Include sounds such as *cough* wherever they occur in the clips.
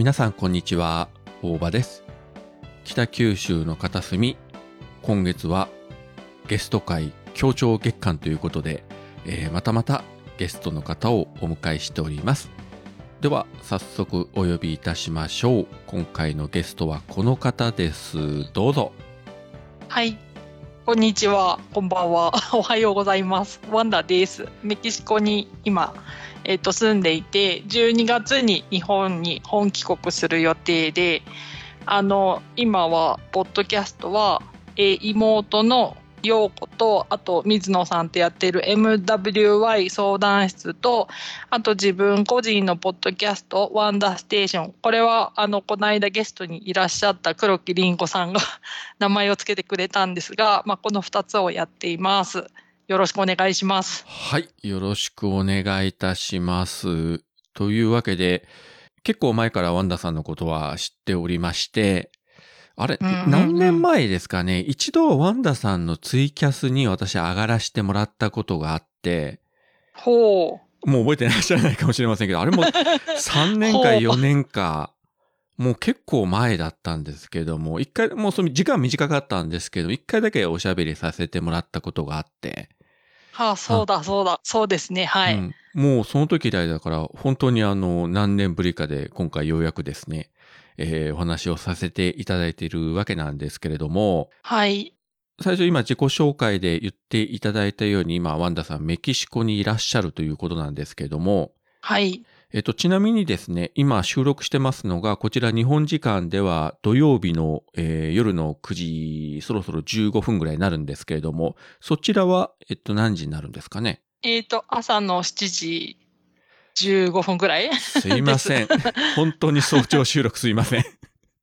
皆さんこんにちは大場です北九州の片隅今月はゲスト会協調月間ということで、えーまたまたゲストの方をお迎えしておりますでは早速お呼びいたしましょう今回のゲストはこの方ですどうぞはい。こんにちは。こんばんは。おはようございます。ワンダです。メキシコに今、えっ、と、住んでいて、12月に日本に本帰国する予定で、あの、今は、ポッドキャストは、えー妹の陽子と、あと、水野さんとやってる MWY 相談室と、あと自分個人のポッドキャスト、ワンダーステーション。これは、あの、この間ゲストにいらっしゃった黒木凛子さんが名前をつけてくれたんですが、まあ、この2つをやっています。よろしくお願いします。はいよろしくお願いいたします。というわけで結構前からワンダさんのことは知っておりましてあれ、うんうんうん。何年前ですかね？一度ワンダさんのツイキャスに私上がらせてもらったことがあって、ほう。もう覚えてらっしゃらないかもしれませんけど、あれも *laughs* 3年かほう。4年か、もう結構前だったんですけども、一回、もうその時間短かったんですけど、一回だけおしゃべりさせてもらったことがあって、はあ、そうだ、そうだ、そうですね。はい。うんもうその時以来だから、本当にあの、何年ぶりかで今回ようやくですね、えーお話をさせていただいているわけなんですけれども、はい。最初今自己紹介で言っていただいたように、今、ワンダさんメキシコにいらっしゃるということなんですけれども、はい。えっと、ちなみにですね、今収録してますのが、こちら日本時間では土曜日の、えー夜の9時、そろそろ15分ぐらいになるんですけれども、そちらは、えっと、何時になるんですかね？えっ、と、朝の7時15分ぐらいいすいません。本当に早朝収録すいません。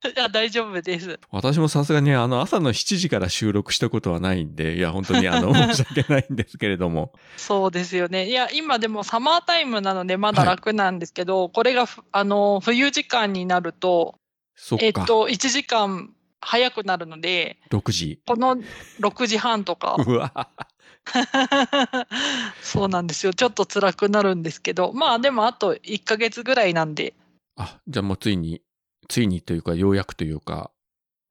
*laughs* や、大丈夫です。私もさすがにあの朝の7時から収録したことはないんで、いや、本当にあの、*laughs* 申し訳ないんですけれども。そうですよね。いや、今でもサマータイムなのでまだ楽なんですけど、これがふ、あの、冬時間になると、えっと、1時間早くなるので、6時。この6時半とか、*laughs* うわ、そうなんですよ。ちょっと辛くなるんですけど、まあでもあと1ヶ月ぐらいなんで、あ、じゃあもうついに、ついにというか、ようやくというか、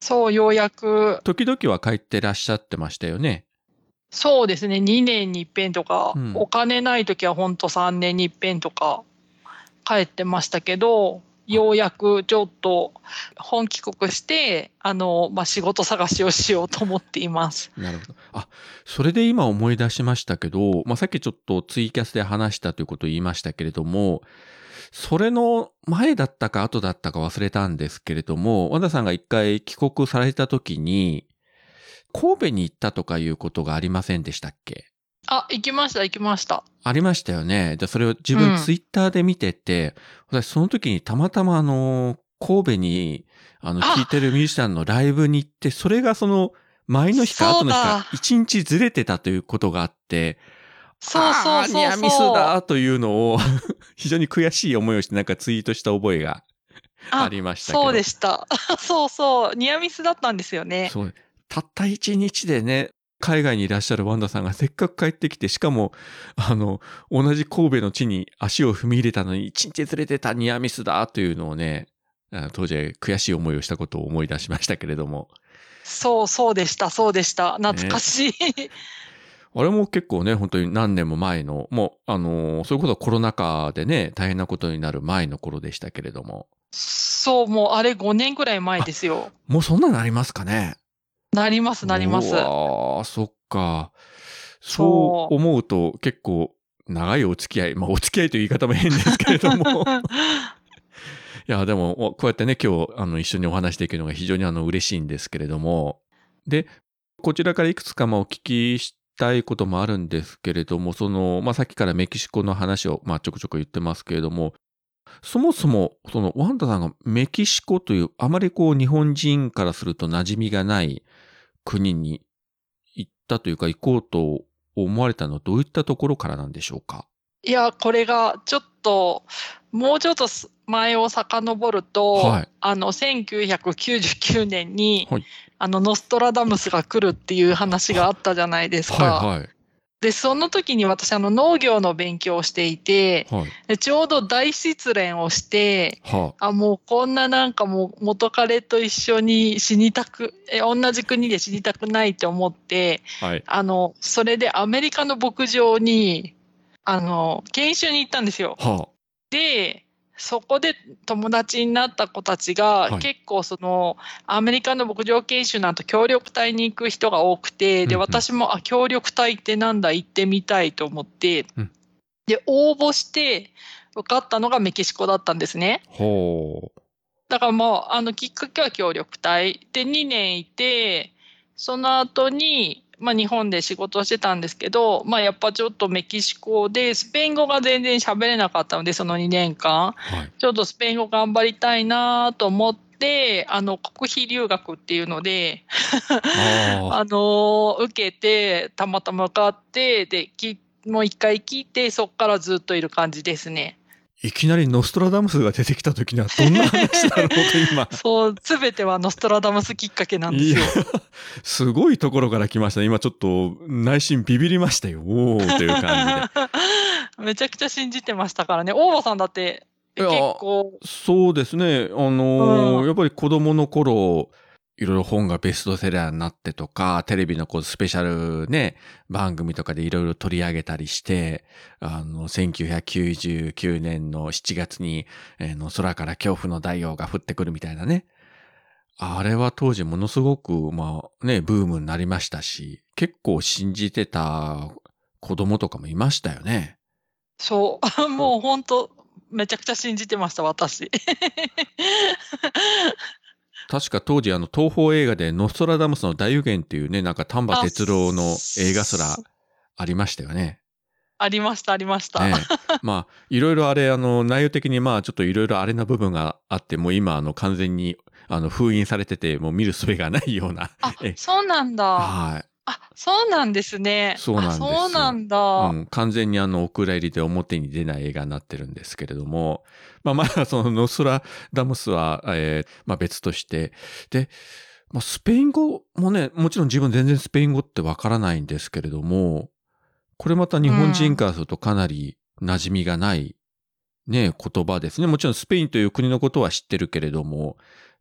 そう、ようやく、時々は帰ってらっしゃってましたよね。そうですね、2年に一遍とか、うんお金ない時はほんと3年に一遍とか帰ってましたけど、ようやくちょっと本帰国して、あの、まあ、仕事探しをしようと思っています。なるほど。あ、それで今思い出しましたけど、まあ、さっきちょっとツイキャスで話したということを言いましたけれども、それの前だったか後だったか忘れたんですけれども、ワンダさんが一回帰国された時に、神戸に行ったとかいうことがありませんでしたっけ？あ、行きました、行きました。ありましたよね。で、それを自うん分ツイッターで見てて、私その時にたまたまあの、神戸に、あの、あ聴いてるミュージシャンのライブに行って、それがその、前の日か後の日か、一日ずれてたということがあって、そうそうそうそう。ニアミスだというのを、非常に悔しい思いをしてなんかツイートした覚えがありましたけど。そうでした。*laughs* そうそう、ニアミスだったんですよね。そう。たった一日でね、海外にいらっしゃるワンダさんがせっかく帰ってきて、しかも、あの、同じ神戸の地に足を踏み入れたのに、一日ずれてたニアミスだというのをね、あ当時悔しい思いをしたことを思い出しましたけれども。そうそうでした、そうでした。懐かしい。あれも結構ね、本当に何年も前の、もう、あのそういうことはコロナ禍でね、大変なことになる前の頃でしたけれども。そう、もうあれ5年ぐらい前ですよ。もうそんなのありますかね？なります、なります。うわーそっか。そう思うと結構長いお付き合い、まあお付き合いという言い方も変ですけれども。*laughs* いや、でも、こうやってね、今日、あの、一緒にお話できるのが非常にあの、嬉しいんですけれども。で、こちらからいくつか、まあ、お聞きしたいこともあるんですけれども、その、まあ、さっきからメキシコの話を、まあ、ちょくちょく言ってますけれども、そもそも、その、ワンダさんがメキシコという、あまりこう、日本人からすると馴染みがない国に行ったというか、行こうと思われたのはどういったところからなんでしょうか？いや、これがちょっと、もうちょっとす前を遡ると、はい。あの、1999年に、はいあの、ノストラダムスが来るっていう話があったじゃないですか。はいはい。で、その時に私、あの、農業の勉強をしていて、はい。でちょうど大失恋をして、はあ、もうこんななんかもう元彼と一緒に死にたく、え、同じ国で死にたくないって思って、あ。はい。あの、それでアメリカの牧場に、あの、研修に行ったんですよ。はで、そこで友達になった子たちが、はい結構その、アメリカの牧場研修なんと協力隊に行く人が多くて、で、うんうん私も、あ、協力隊ってなんだ、行ってみたいと思って、うんで、応募して、受かったのがメキシコだったんですね。あ。ほう。だからもう、あの、きっかけは協力隊。で、2年いて、その後に、まあ日本で仕事をしてたんですけど、まあやっぱちょっとメキシコでスペイン語が全然喋れなかったので、その2年間。はい。ちょっとスペイン語頑張りたいなと思って、あの、国費留学っていうので、あ *laughs* の受けて、たまたま受かって、で、きもう一回聞いて、そこからずっといる感じですね。いきなりノストラダムスが出てきた時にはどんな話だろうと今。*laughs* そう、すべてはノストラダムスきっかけなんですよ。、すごいところから来ましたね。今ちょっと内心ビビりましたよ。おーという感じで。*laughs* めちゃくちゃ信じてましたからね。大場さんだって、結構、そうですね。あのーうんやっぱり子供の頃、いろいろ本がベストセラーになってとか、テレビのこうスペシャルね、番組とかでいろいろ取り上げたりして、あの、1999年の7月に、えーの空から恐怖の大王が降ってくるみたいなね。あれは当時ものすごく、まあね、ブームになりましたし、結構信じてた子供とかもいましたよね。そう、*laughs* もう本当めちゃくちゃ信じてました、私。確か当時あの東宝映画でノストラダムスの大予言っていうね、なんか丹波哲郎の映画すらありましたよね。ありました、ありました。ねまあ、いろいろあれ、あの、内容的にまあちょっといろいろあれな部分があって、もう今あの完全にあの封印されてて、もう見る術がないような。*laughs* あえ、そうなんだ。はい。あ、そうなんですね。そうなんですそうなんだ。うん、完全にあの、お蔵入りで表に出ない映画になってるんですけれども、まあまあ、そのノストラダムスは、えーまあ別として、で、まあスペイン語もね、もちろん自分全然スペイン語ってわからないんですけれども、これまた日本人からするとかなり馴染みがない、ね、言葉ですね。もちろんスペインという国のことは知ってるけれども、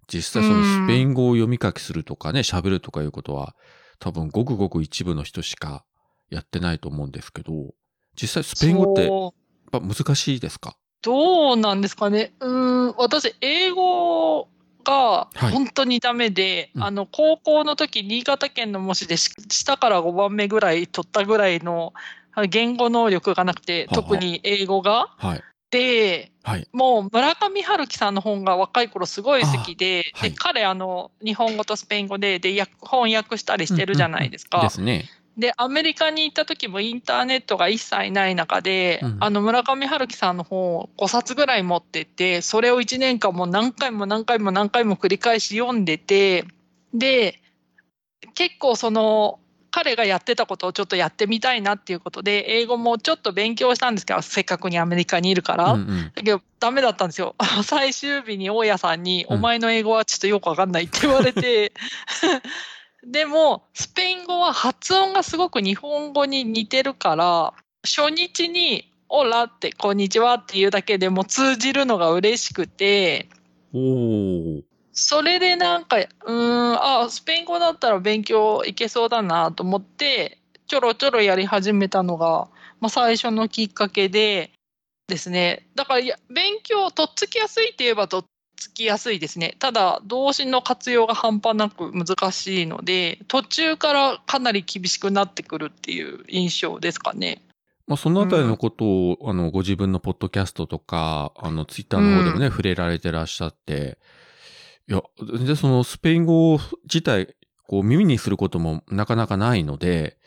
実際そのスペイン語を読み書きするとかね、喋るとかいうことは、多分ごくごく一部の人しかやってないと思うんですけど、実際スペイン語ってやっぱ難しいですか？どうなんですかね。うーん、私、英語がはい本当にダメで、うんあの、高校の時、新潟県の模試でし下から5番目ぐらい取ったぐらいのあ言語能力がなくて、はあはあ特に英語が。はい。で、はい。もう村上春樹さんの本が若い頃すごい好きで、あはいで彼あの日本語とスペイン語でで訳翻訳したりしてるじゃないですか。ですね。でアメリカに行った時もインターネットが一切ない中で、うんあの村上春樹さんの本を5冊ぐらい持ってってそれを1年間も何回も何回も何回も繰り返し読んでてで結構その彼がやってたことをちょっとやってみたいなっていうことで英語もちょっと勉強したんですけどせっかくにアメリカにいるから。うんうん。だけど、ダメだったんですよ。*laughs* 最終日に大家さんに、うんお前の英語はちょっとよくわかんないって言われて、*laughs* でも、スペイン語は発音がすごく日本語に似てるから、初日に、オラって、こんにちはっていうだけでも通じるのが嬉しくて、おー。それでなんか、うーん、あ、スペイン語だったら勉強いけそうだなと思って、ちょろちょろやり始めたのが、まあ最初のきっかけでですね。だから勉強、とっつきやすいって言えばとっつきやすいですね。ただ、動詞の活用が半端なく難しいので、途中からかなり厳しくなってくるっていう印象ですかね。まあ、そのあたりのことを、あの、ご自分のポッドキャストとか、あの、ツイッターの方でもね、触れられてらっしゃって、いや、全然そのスペイン語自体、こう耳にすることもなかなかないので、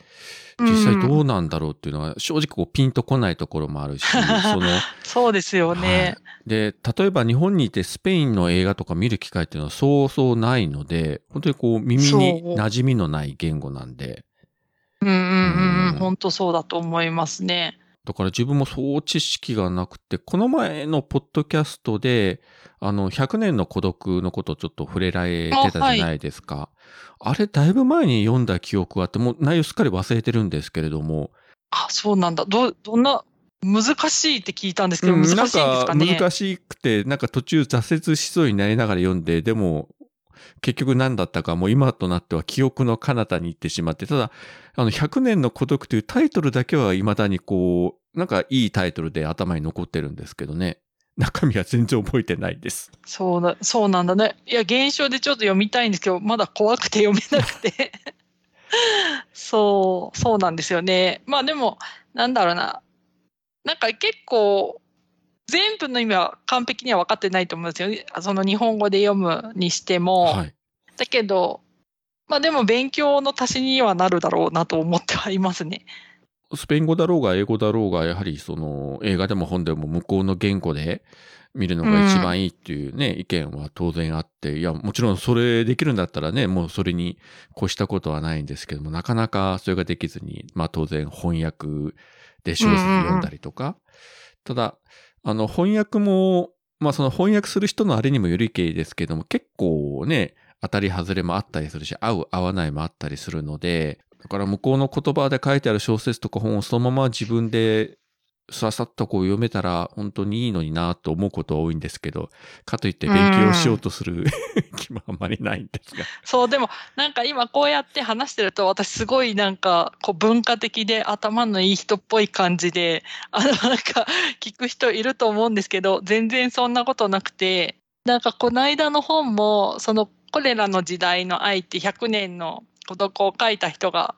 実際どうなんだろうっていうのは、正直こうピンとこないところもあるし、その、*laughs* そうですよね。はい。で、例えば日本にいてスペインの映画とか見る機会っていうのはそうそうないので、本当にこう耳に馴染みのない言語なんで、うんうん。うん、本当そうだと思いますね。だから自分もそう知識がなくて、この前のポッドキャストで、あの、100年の孤独のことをちょっと触れられてたじゃないですか。あ,、れ、だいぶ前に読んだ記憶があって、もう内容すっかり忘れてるんですけれども、あ、そうなんだ。ど、どんな、難しいって聞いたんですけど、うん難しいんですかね？なんか難しくて、なんか途中挫折しそうになりながら読んで、でも、結局何だったかもう今となっては記憶の彼方に行ってしまって、ただ、あの、100年の孤独というタイトルだけは未だにこう、なんかいいタイトルで頭に残ってるんですけどね。*laughs* 中身は全然覚えてないです。そうだ、そうなんだね。いや、現象でちょっと読みたいんですけど、まだ怖くて読めなくて。*laughs* そう、そうなんですよね。まあでも、なんだろうな。なんか結構、全部の意味は完璧には分かってないと思うんですよ。その日本語で読むにしても。はい。だけど、まあでも勉強の足しにはなるだろうなと思ってはいますね。スペイン語だろうが英語だろうが、やはりその映画でも本でも向こうの言語で見るのが一番いいっていうね、意見は当然あって、いや、もちろんそれできるんだったらね、もうそれに越したことはないんですけども、なかなかそれができずに、まあ当然翻訳で小説読んだりとか、ただ、あの翻訳も、まあその翻訳する人のあれにもよりけりですけども、結構ね、当たり外れもあったりするし、合う合わないもあったりするので、だから向こうの言葉で書いてある小説とか本をそのまま自分でささっとこう読めたら本当にいいのになと思うことは多いんですけど、かといって勉強しようとする *laughs* 気もあんまりないんですが。そう、でもなんか今こうやって話してると私すごいなんかこう文化的で頭のいい人っぽい感じで、あのなんか聞く人いると思うんですけど、全然そんなことなくて、なんかこの間の本もそのコレラの時代の愛って100年の孤独を書いた人が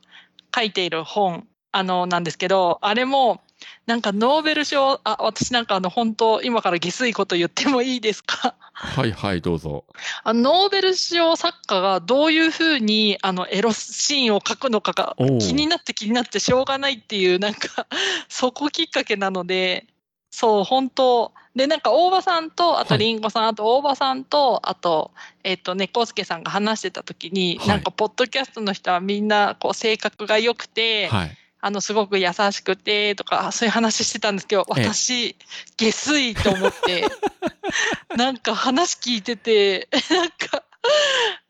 書いている本、あのなんですけど、あれもなんかノーベル賞、あ、私なんかあの本当今から下水こと言ってもいいですか？はいはい、どうぞ。あのノーベル賞作家がどういうふうにあのエロシーンを書くのかが気になって気になってしょうがないっていうなんかそこきっかけなのでそう本当でなんか大場さんとあとはいりんごさん、あと大場さんとあとえっと猫助さんが話してた時に、はいなんかポッドキャストの人はみんなこう性格が良くて、はい。あのすごく優しくてとかそういう話してたんですけどええ私下水と思って *laughs* なんか話聞いてて *laughs* なんか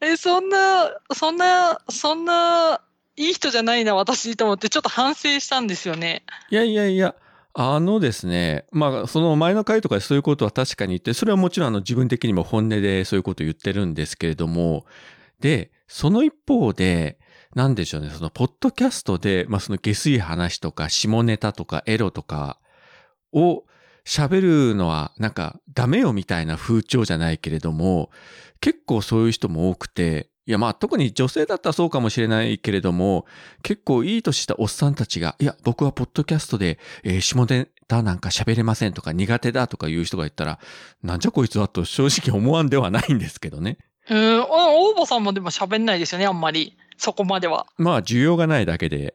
えそんなそんなそんないい人じゃないな私と思ってちょっと反省したんですよね。いやいやいや、あのですね、まあ、その前の回とかでそういうことは確かに言って、それはもちろんあの自分的にも本音でそういうことを言ってるんですけれども、で、その一方で、なんでしょうね、そのポッドキャストで、まあその下水話とか下ネタとかエロとかを喋るのはなんかダメよみたいな風潮じゃないけれども、結構そういう人も多くて、いやまあ特に女性だったらそうかもしれないけれども、結構いい年したおっさんたちが、いや僕はポッドキャストで、えー下ネタなんか喋れませんとか苦手だとかいう人がいたら、なんじゃこいつはと正直思わんではないんですけどね。うん、お大場さんもでも喋んないですよねあんまりそこまでは。まあ需要がないだけで。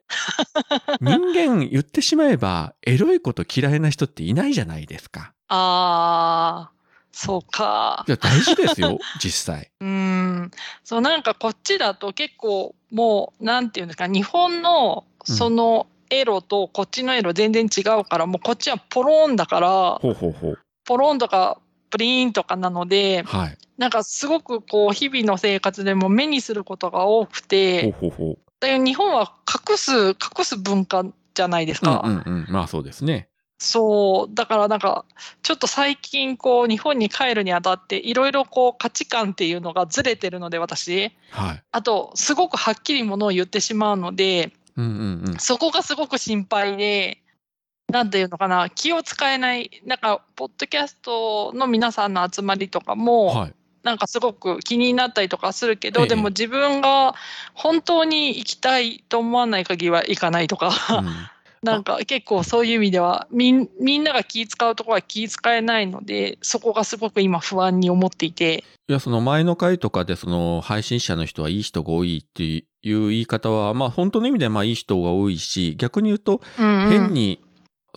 *laughs* 人間言ってしまえば、エロいこと嫌いな人っていないじゃないですか。あーそうかい。や大事ですよ、*laughs* 実際。うーん。そう、なんかこっちだと結構もう、なんていうんですか、日本のそのエロとこっちのエロ全然違うから、もうこっちはポローンだから、ほうほうほう。ポローンとかプリーンとかなので、はい。なんかすごくこう、日々の生活でも目にすることが多くほうて、ほうほう。だ日本は隠す、隠す文化じゃないですか。うんうんうん。まあそうですね。そう、だからなんか、ちょっと最近こう、日本に帰るにあたって、いろいろこう、価値観っていうのがずれてるので、私。はい。あと、すごくはっきりものを言ってしまうので、うんうんうん。そこがすごく心配で、なんていうのかな、気を使えない、なんか、ポッドキャストの皆さんの集まりとかも、はい。なんかすごく気になったりとかするけど、ええでも自分が本当に行きたいと思わない限りは行かないとか、うんなんか結構そういう意味ではみんみんなが気使うところは気使えないのでそこがすごく今不安に思っていて。いや、その前の回とかで、その配信者の人はいい人が多いっていう言い方は、まあ本当の意味でまあいい人が多いし、逆に言うと、変に、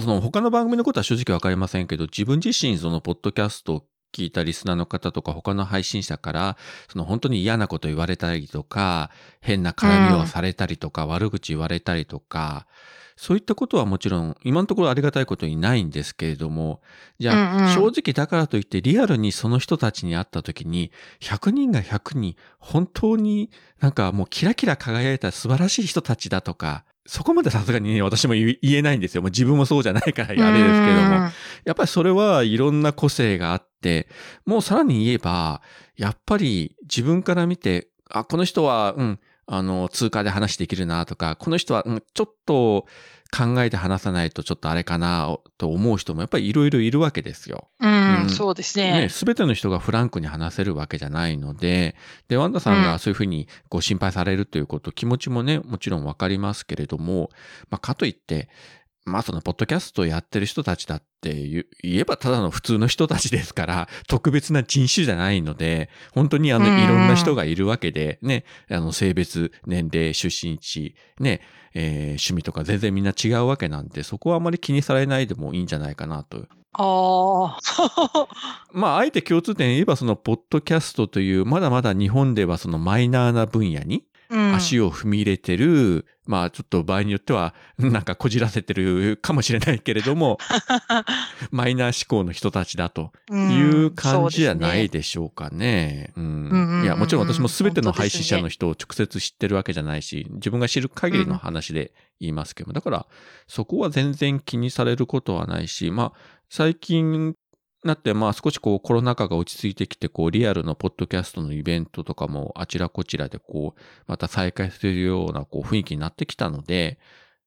その他の番組のことは正直わかりませんけど、自分自身そのポッドキャストを聞いたリスナーの方とか他の配信者から、その本当に嫌なこと言われたりとか、変な絡みをされたりとか、悪口言われたりとか、そういったことはもちろん今のところありがたいことにないんですけれども、じゃあ、うんうん正直だからといってリアルにその人たちに会った時に、100人が100人、本当になんかもうキラキラ輝いた素晴らしい人たちだとか、そこまでさすがにね、私も言えないんですよ。もう自分もそうじゃないからあれですけども。やっぱりそれはいろんな個性があって、もうさらに言えば、やっぱり自分から見て、あ、この人は、うん、あの、通過で話できるなとか、この人は、うん、ちょっと考えて話さないとちょっとあれかなと思う人もやっぱりいろいろいるわけですよ。うん、うん、そうですね。すべての人がフランクに話せるわけじゃないので、で、ワンダさんがそういうふうにご心配されるということ、気持ちもね、もちろんわかりますけれども、まあ、かといって、まあそのポッドキャストをやってる人たちだって言えばただの普通の人たちですから、*laughs* 特別な人種じゃないので、本当にあのいろんな人がいるわけで、ね、あの性別、年齢、出身地、ね、えー、趣味とか全然みんな違うわけなんで、そこはあまり気にされないでもいいんじゃないかなと。ああ。*laughs* まあ、あえて共通点言えば、その、ポッドキャストという、まだまだ日本ではそのマイナーな分野に、足を踏み入れてる、まあちょっと場合によっては *laughs* なんかこじらせてるかもしれないけれども、*laughs* マイナー思考の人たちだという感じじゃないでしょうかね。うん、いや、もちろん私も全ての配信者の人を直接知ってるわけじゃないし、自分が知る限りの話で言いますけども、だからそこは全然気にされることはないし、まあ最近なって、まあ少しこうコロナ禍が落ち着いてきて、こうリアルのポッドキャストのイベントとかもあちらこちらでこう、また再開するようなこう雰囲気になってきたので、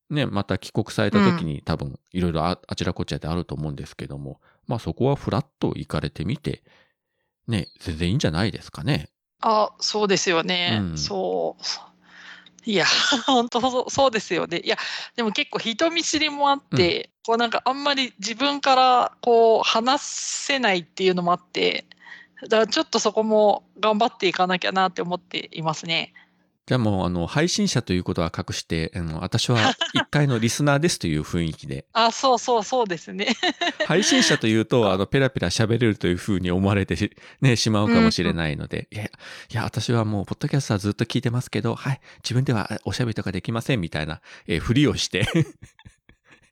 ね、また帰国された時に多分いろいろあちらこちらであると思うんですけども、まあそこはフラッと行かれてみて、ね、全然いいんじゃないですかね。あ、そうですよね。うん、そう。いや、本当そうですよね。いや、でも結構人見知りもあって、うん、こうなんかあんまり自分からこう話せないっていうのもあって、だからちょっとそこも頑張っていかなきゃなって思っていますね。じゃあもう、あの、配信者ということは隠して、あの、私は *laughs* 一回のリスナーですという雰囲気で。あ、そうそうそうですね。*laughs* *laughs* 配信者というと、あの、ペラペラ喋れるというふうに思われてし、ね、しまうかもしれないので、うん、いや、いや、私はもう、ポッドキャストはずっと聞いてますけど、はい、自分ではおしゃべりとかできませんみたいな、えー、ふりをして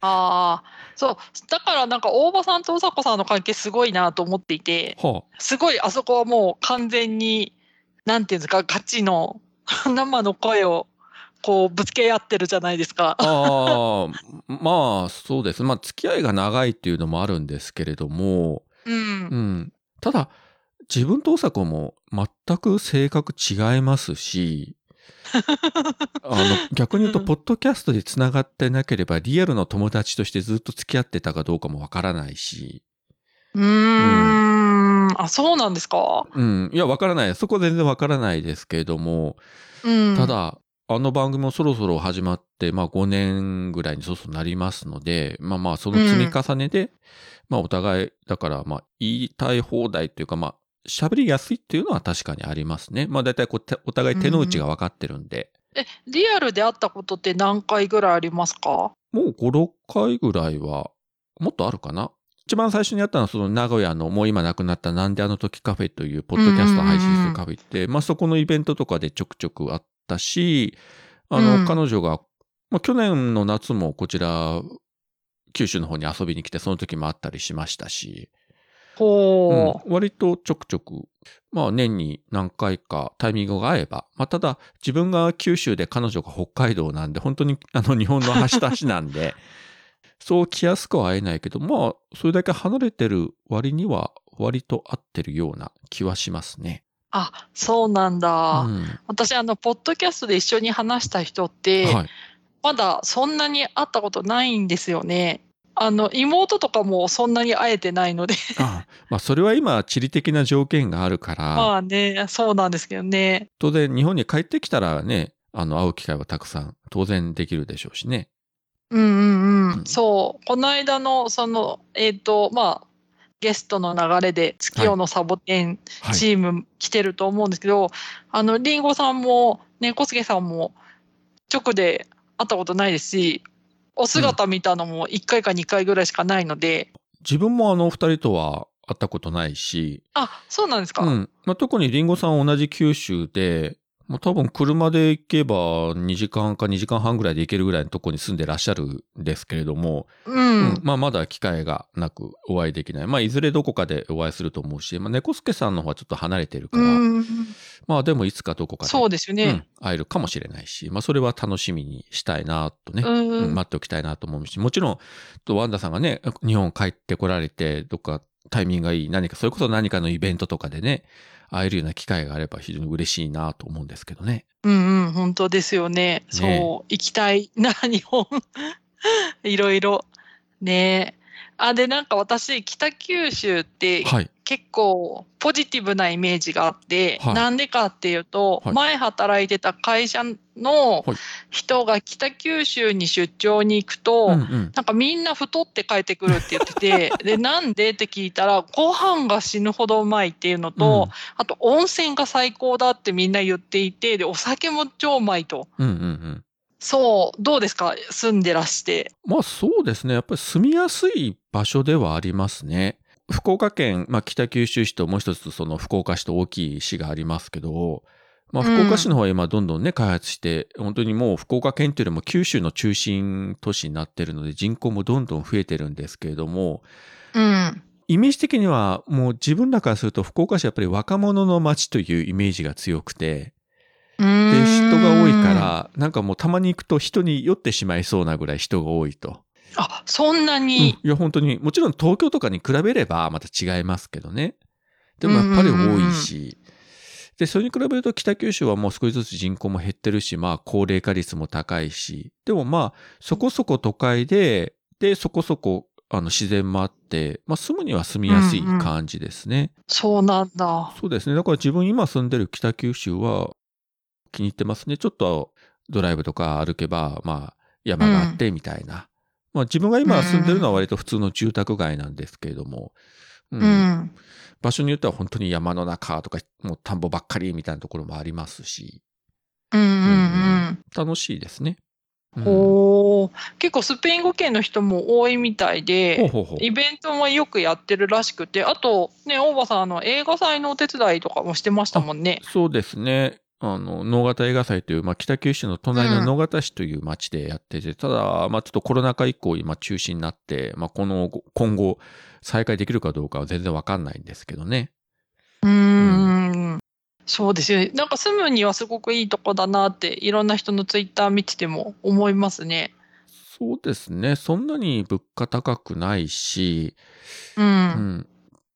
ああ、そう。だからなんか大場さんとうさこさんの関係すごいなと思っていて、はあ、すごいあそこはもう完全に、なんていうんですか、ガチの *laughs* 生の声をこうぶつけ合ってるじゃないですか。あ *laughs* あ、まあそうです。まあ付き合いが長いっていうのもあるんですけれども、うん。うん、ただ、自分と大迫も全く性格違いますし、*laughs* あの逆に言うと、ポッドキャストでつながってなければ、リアルの友達としてずっと付き合ってたかどうかもわからないし。うーん、うん、あ、そうなんですか？うん。いや、わからない。そこ全然わからないですけれども、うん、ただ、あの番組もそろそろ始まって、まあ5年ぐらいにそろそろなりますので、まあまあその積み重ねで、うん、まあお互い、だからまあ言いたい放題っていうかまあ喋りやすいっていうのは確かにありますね。まあ大体こうお互い手の内が分かってるんで。うん、え、リアルで会ったことって何回ぐらいありますか？もう5、6回ぐらいは、もっとあるかな一番最初にやったのはその名古屋のもう今亡くなったなんであの時カフェというポッドキャスト配信するカフェって、まあそこのイベントとかでちょくちょくあったし、あの、彼女が、まあ去年の夏もこちら、九州の方に遊びに来てその時もあったりしましたし、ほう、うん、割とちょくちょく、まあ年に何回かタイミングが合えば、まあただ自分が九州で彼女が北海道なんで、本当にあの日本の端と端なんで、*laughs* そう来やすくは会えないけど、まあ、それだけ離れてる割には、割と合ってるような気はしますね。あ、そうなんだ。うん、私、あの、ポッドキャストで一緒に話した人って、はい、まだそんなに会ったことないんですよね。あの、妹とかもそんなに会えてないのでああまあ、それは今、地理的な条件があるから。まあね、そうなんですけどね。当然、日本に帰ってきたらね、あの、会う機会はたくさん、当然できるでしょうしね。うんうんうん。そう。この間の、その、えっ、ー、と、まあ、ゲストの流れで月夜のサボテンチーム来てると思うんですけど、はい、あの、りんごさんも、ね、小菅さんも直で会ったことないですし、お姿見たのも1回か2回ぐらいしかないので。うん、自分もあの、二人とは会ったことないし。あ、そうなんですか。うん。まあ、特にりんごさん同じ九州で、もう多分車で行けば2時間か2時間半ぐらいで行けるぐらいのとこに住んでらっしゃるんですけれども、うん。うんまあまだ機会がなくお会いできない。まあいずれどこかでお会いすると思うし、まあ猫助さんの方はちょっと離れてるから、うん。まあでもいつかどこかでそうですよねうん。会えるかもしれないし、まあそれは楽しみにしたいなとね、うん。うん待っておきたいなと思うし、もちろん、とワンダさんがね、日本帰ってこられて、どっかタイミングがいい、何か、それこそ何かのイベントとかでね、会えるような機会があれば非常に嬉しいなと思うんですけどね。うんうん、本当ですよね。そう、行きたいな、日本。*laughs* いろいろ。ねあ、で、なんか私、北九州ってはい。結構ポジティブなイメージがあって、はいなんでかっていうと、はい前働いてた会社のはい人が北九州に出張に行くと、うんうん。なんかみんな太って帰ってくるって言ってて、*laughs* で、なんでって聞いたら、ご飯が死ぬほどうまいっていうのと、あと温泉が最高だってみんな言っていて、で、お酒も超うまいと。うんうんうん。そう、どうですか？住んでらして。まあそうですね。やっぱり住みやすい場所ではありますね。福岡県、まあ北九州市ともう一つその福岡市と大きい市がありますけど、まあうん福岡市の方は今どんどんね、開発して、本当にもう福岡県というよりも九州の中心都市になってるので人口もどんどん増えてるんですけれども、うん。イメージ的にはもう自分らからすると福岡市はやっぱり若者の街というイメージが強くて、で、で、人が多いか。ら、なんかもうたまに行くと人に酔ってしまいそうなぐらい人が多いと。あ、そんなうんに。いや、本当に、もちろん東京とかに比べればまた違いますけどね。でもやっぱり多いし。で、それに比べると北九州はもう少しずつ人口も減ってるし、まあ高齢化率も高いし。でもまあ、そこそこ都会で、で、そこそこ、あの、自然もあって、まあ住むには住みやすい感じですね。そうなんだ。そうですね。だから自分今住んでる北九州は気に入ってますね。ちょっとドライブとか歩けば、まあ山があってみたいな。まあ自分が今住んでるのは割と普通の住宅街なんですけれども、うんうん。場所によっては本当に山の中とか、もう田んぼばっかりみたいなところもありますし、うんうんうん。楽しいですね。うんほう。結構スペイン語圏の人も多いみたいで。イベントもよくやってるらしくて、あと、ね、大場さん、あの、映画祭のお手伝いとかもしてましたもんね。そうですね。あの、能形映画祭という、まあ、北九州の隣の能形市という町でやってて、ただ、まあ、ちょっとコロナ禍以降今中止になって、まあ、この、今後再開できるかどうかは全然わかんないんですけどね。うーん。そうですよね。なんか住むにはすごくいいとこだなって、いろんな人のツイッター見てても思いますね。そうですね。そんなに物価高くないし、う。うんん。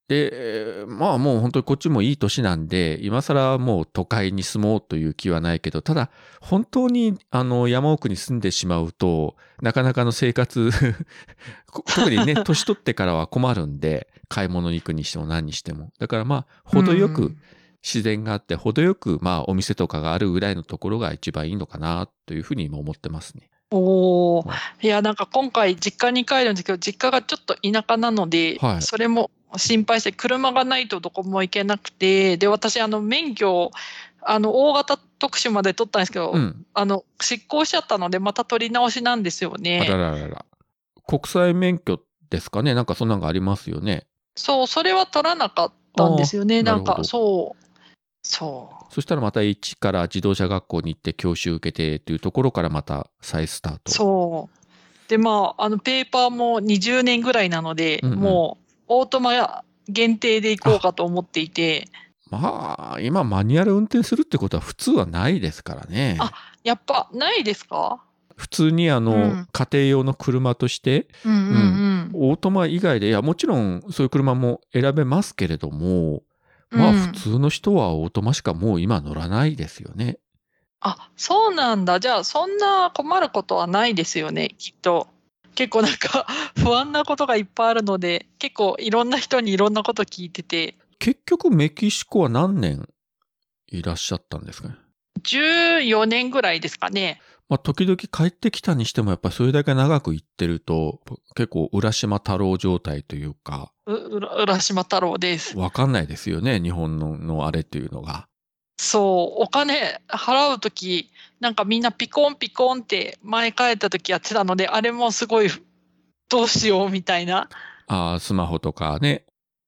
で、えーまあもう本当にこっちもいい年なんで、今更もう都会に住もうという気はないけど、ただ本当にあの山奥に住んでしまうと、なかなかの生活、*laughs* こ特にね、*laughs* 年取ってからは困るんで、買い物に行くにしても何にしても。だからまあ、程よく自然があって、程よくまあお店とかがあるぐらいのところが一番いいのかなというふうに今思ってますね。おおは。いや、なんか今回実家に帰るんですけど、実家がちょっと田舎なので、はいそれも心配して、車がないとどこも行けなくて、で、私、あの、免許、あの、大型特殊まで取ったんですけど、うん。あの、失効しちゃったので、また取り直しなんですよあらね。ららら。国際免許ですかね？なんかそんなのがありますよね。そう、それは取らなかったんですよね。なんか、そう。そう。そしたらまた一から自動車学校に行って教習受けてっていうところからまた再スタート。そう。で、まあ、あの、ペーパーも20年ぐらいなので、うんうんもう、オートマ限定で行こうかと思っていて、まあ、今マニュアル運転するってことは普通はないですからね。あやっぱ、ないですか？普通にあの、うん家庭用の車として、うんうんうん。オートマ以外で、いや、もちろんそういう車も選べますけれども、まあうん普通の人はオートマしかもう今乗らないですよね。あ、そうなんだ。じゃあ、そんな困ることはないですよね、きっと。結構なんか、*laughs* 不安なことがいっぱいあるので、結構いろんな人にいろんなこと聞いてて、結局メキシコは何年いらっしゃったんですか？ね。14年ぐらいですかね。まあ、時々帰ってきたにしても、やっぱりそれだけ長く行ってると、結構浦島太郎状態というか、う、浦島太郎です。わかんないですよね、日本ののあれっていうのが。そう、お金払うとき、なんかみんなピコンピコンって前帰ったときやってたので、あれもすごい、どうしようみたいな。ああ、スマホとかね。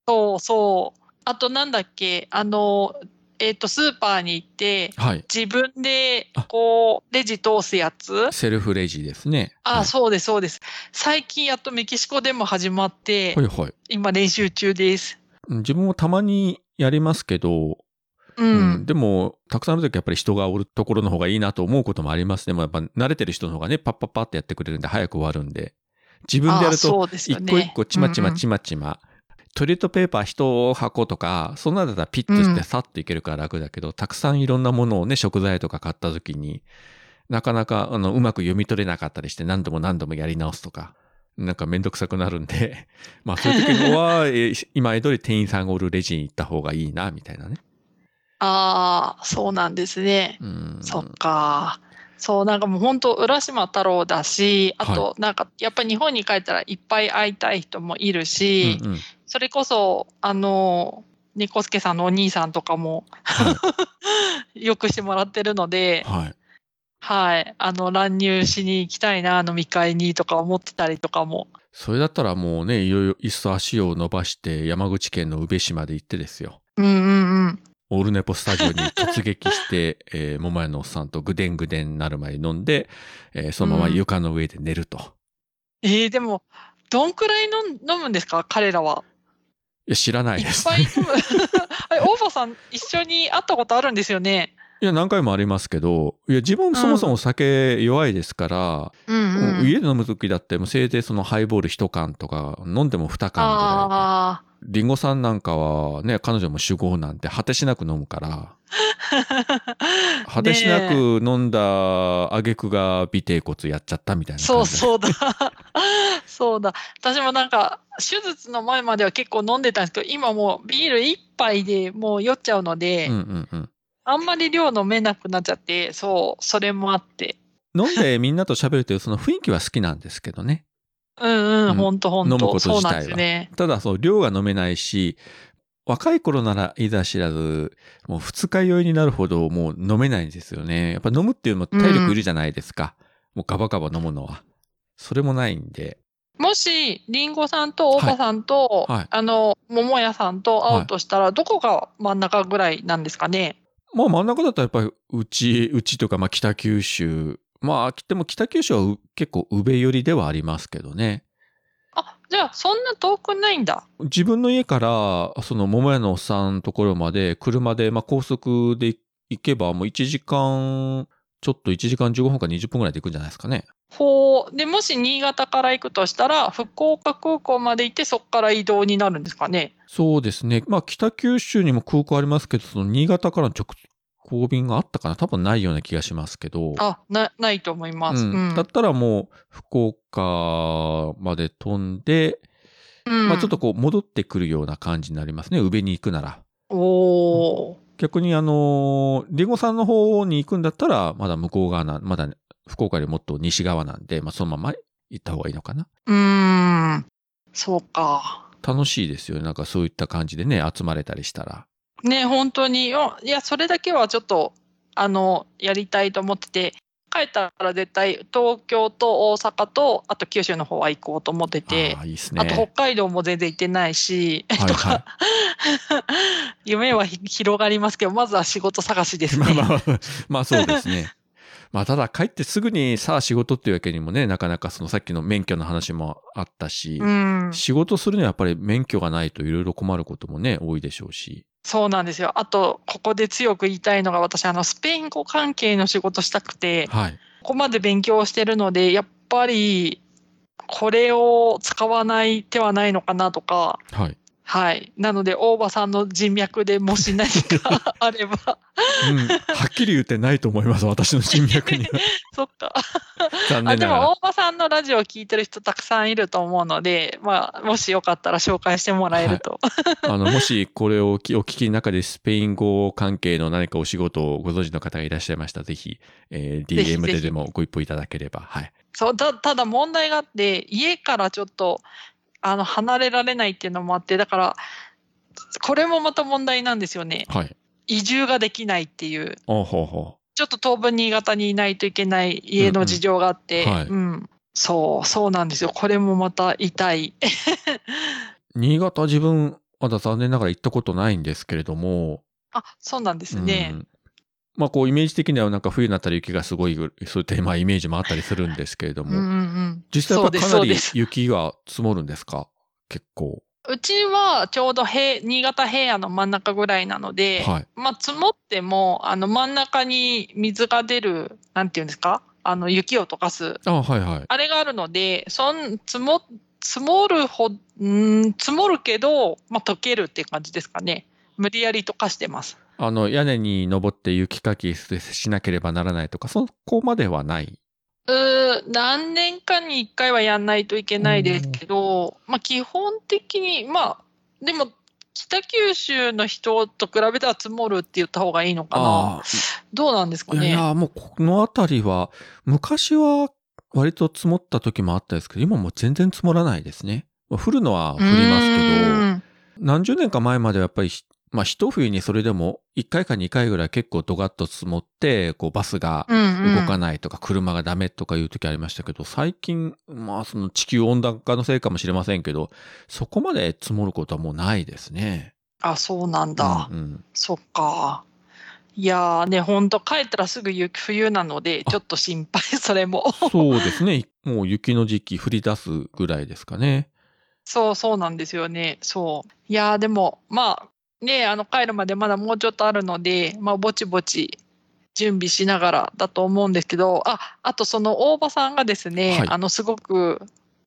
そうそう。あとなんだっけ、あの、えっ、と、スーパーに行って、はい。自分であ、こう、レジ通すやつ？セルフレジですね。あ、はいそうです、そうです。最近やっとメキシコでも始まって、はいはい。今練習中です。うん自分もたまにやりますけど、ううんん。でも、たくさんあるときやっぱり人がおるところの方がいいなと思うこともありますね。まあ、やっぱ慣れてる人の方がね、パッパッパってやってくれるんで早く終わるんで。自分でやると。一個一個ちまちまうんちまちま。トイレットペーパー一箱とか、そんなだったらピッとしてさっといけるから楽だけど、たくさんいろんなものをね、食材とか買った時に、なかなか、あの、うまく読み取れなかったりして何度も何度もやり直すとか、なんかめんどくさくなるんで、まあそういう時のは、えー今江戸に店員さんがおるレジに行った方がいいな、みたいなね。ああ、そうなんですね。うん。そっか。そう、なんかもう本当、浦島太郎だし、あと、なんか、やっぱ日本に帰ったらいっぱい会いたい人もいるし、うんうんそれこそ、あの、猫助さんのお兄さんとかも、*laughs* よくしてもらってるので、はい。はい、あの、乱入しに行きたいな、飲み会にとか思ってたりとかも。それだったらもうね、いろいろいっそ足を伸ばして山口県の宇部市まで行ってですよ。うんうんうん。オールネポスタジオに突撃して、*laughs* えー、桃屋のおっさんとぐでんぐでんなるまで飲んで、えーそのまま床の上で寝ると。えー、でも、どんくらい飲むんですか？彼らは。いや、知らないいっです。ぱい飲む。*laughs* *laughs* 大場さん一緒に会ったことあるんですよね？いや、何回もありますけど、いや、自分そもそも酒弱いですから、うんもう家で飲む時だって、もうせいぜいそのハイボール1缶とか、飲んでも2缶ぐらいあで。リンゴさんなんかはね、彼女も酒豪なんて果てしなく飲むから、あ。*laughs* 果てしなねく飲んだ挙句が尾てい骨やっちゃったみたいえなそうそうだ。*laughs* そうだ。私もなんか、手術の前までは結構飲んでたんですけど、今もうビール一杯でもう酔っちゃうので、うんうんうん。あんまり量飲めなくなっちゃって、そう、それもあって。飲んでみんなと喋るというその雰囲気は好きなんですけどね。うんうん、うんほんとほんと。飲むことそうなん自体はですね。ただそう、量が飲めないし、若い頃ならいざ知らず、もう二日酔いになるほどもう飲めないんですよね。やっぱ飲むっていうのも体力いるじゃないですか。もうガバガバ飲むのは。それもないんで。もし、リンゴさんと大場さんと、はいはいあの、桃屋さんと会うとしたら、どこが真ん中ぐらいなんですかね？まあ真ん中だったらやっぱりうち、うちとかまあ北九州。まあ、でも北九州はう結構上寄りではありますけどね。あ、じゃあ、そんな遠くないんだ。自分の家から、その桃屋のおっさんのところまで、車で、まあ高速で行けば、もう1時間、ちょっと1時間15分か20分ぐらいで行くんじゃないですかね。ほう。で、もし新潟から行くとしたら、福岡空港まで行って、そこから移動になるんですかねそうですね。まあ北九州にも空港ありますけど、その新潟からの直行便があったかな？多分ないような気がしますけど。あ、な、ないと思います。ううんん。だったらもう福岡まで飛んで、うんまあちょっとこう戻ってくるような感じになりますね。宇部に行くなら。おー。逆にあの、リンゴさんの方に行くんだったら、まだ向こう側な、まだ福岡よりもっと西側なんで、まあそのまま行った方がいいのかな。うーん。そうか。楽しいですよね。なんかそういった感じでね、集まれたりしたら。ね、本当に、よいや、それだけはちょっと、あの、やりたいと思ってて、帰ったら絶対東京と大阪と、あと九州の方は行こうと思っててあ、あ、いいですあと北ね。海道も全然行ってないし、はい *laughs* とか、夢はひ広がりますけど、まずは仕事探しですね。*laughs* まあまあ、まあそうですね。*laughs* まあただ帰ってすぐにさあ仕事っていうわけにもね、なかなかそのさっきの免許の話もあったし、うん、仕事するにはやっぱり免許がないといろいろ困ることもね、多いでしょうし。そうなんですよ。あと、ここで強く言いたいのが、私、あの、スペイン語関係の仕事したくて、はい。ここまで勉強してるので、やっぱり、これを使わない手はないのかなとか、はい。はい。なので、大場さんの人脈でもし何か *laughs* あれば、うん。はっきり言ってないと思います、私の人脈には。*laughs* そっか。残念ながらも、。大場さんのラジオを聞いてる人たくさんいると思うので、まあ、もしよかったら紹介してもらえると。あの、もしこれをお聞きの中でスペイン語関係の何かお仕事をご存知の方がいらっしゃいましたら、ぜひ、えー DM ででもご一報いただければ。はい。そう、た、ただ問題があって、家からちょっと、あの、離れられないっていうのもあって、だから、これもまた問題なんですよね。はい。移住ができないっていう。ちょっと東部新潟にいないといけない家の事情があって、うんうんはいうん。そう、そうなんですよ。これもまた痛い。う。*laughs* 新潟自分、まだ残念ながら行ったことないんですけれども、あ、そうなんですね。うんまあこうイメージ的にはなんか冬になったら雪がすごい、そういったまあイメージもあったりするんですけれども、うんうんうん。実際やっぱかなり雪が積もるんですか？結構。うちはちょうど平新潟平野の真ん中ぐらいなので、はい。まあ積もっても、あの真ん中に水が出る、なんていうんですか？あの雪を溶かす。あはいはい。あれがあるので、そん、積も、積もるほ、うん、積もるけど、まあ溶けるっていう感じですかね。無理やり溶かしてます。あの屋根に登って雪かきしなければならないとか、そこまではない。うー何年かに一回はやんないといけないですけど、まあ基本的に、まあ、でも、北九州の人と比べたら積もるって言った方がいいのかな。あどうなんですかあ。いやもうこの辺りは、昔は割と積もった時もあったですけど、今もう全然積もらないですね。まあ降るのは降りますうけど、何十年か前まではやっぱりひ、まあ一冬にそれでも1回か2回ぐらい結構ドガッと積もって、こうバスが動かないとか車がダメとかいう時ありましたけど、最近、まあその地球温暖化のせいかもしれませんけど、そこまで積もることはもうないですね。あ、そうなんだ。うんうんそっか。いやーね、ほんと帰ったらすぐ雪冬なので、あちょっと心配、それも。そうですね。もう雪の時期降り出すぐらいですかね。そうそうなんですよね。そう。いやーでも、まあ、ね、あの帰るまでまだもうちょっとあるので、まあ、ぼちぼち準備しながらだと思うんですけど、あ、あとその大場さんがですね、はいあの、すごく、